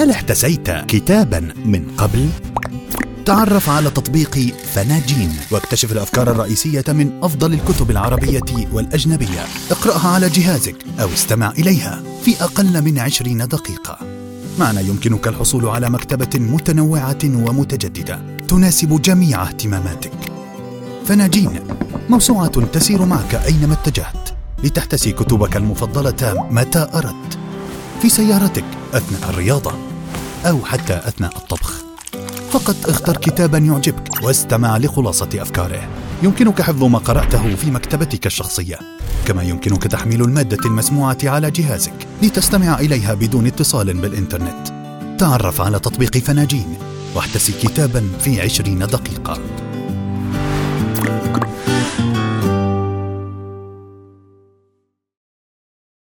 هل احتسيت كتابا من قبل؟ تعرف على تطبيق فناجين واكتشف الأفكار الرئيسية من أفضل الكتب العربية والأجنبية. اقرأها على جهازك أو استمع إليها في أقل من عشرين دقيقة. معنا يمكنك الحصول على مكتبة متنوعة ومتجددة تناسب جميع اهتماماتك. فناجين موسوعة تسير معك أينما اتجهت. لتحتسي كتبك المفضلة متى أردت؟ في سيارتك أثناء الرياضة. أو حتى أثناء الطبخ. فقط اختر كتابا يعجبك واستمع لخلاصة أفكاره. يمكنك حفظ ما قرأته في مكتبتك الشخصية. كما يمكنك تحميل المادة المسموعة على جهازك لتستمع إليها بدون اتصال بالإنترنت. تعرف على تطبيق فناجين واحتسي كتابا في عشرين دقيقة.